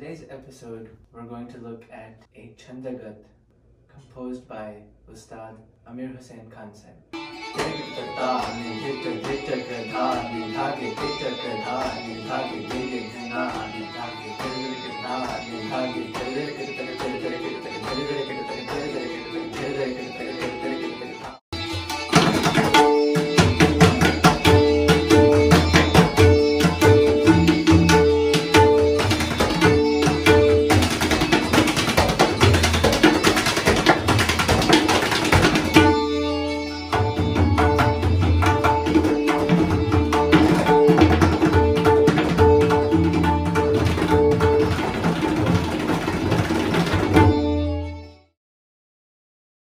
today's episode, we're going to look at a Chandagat composed by Ustad Amir Hussain Khansan.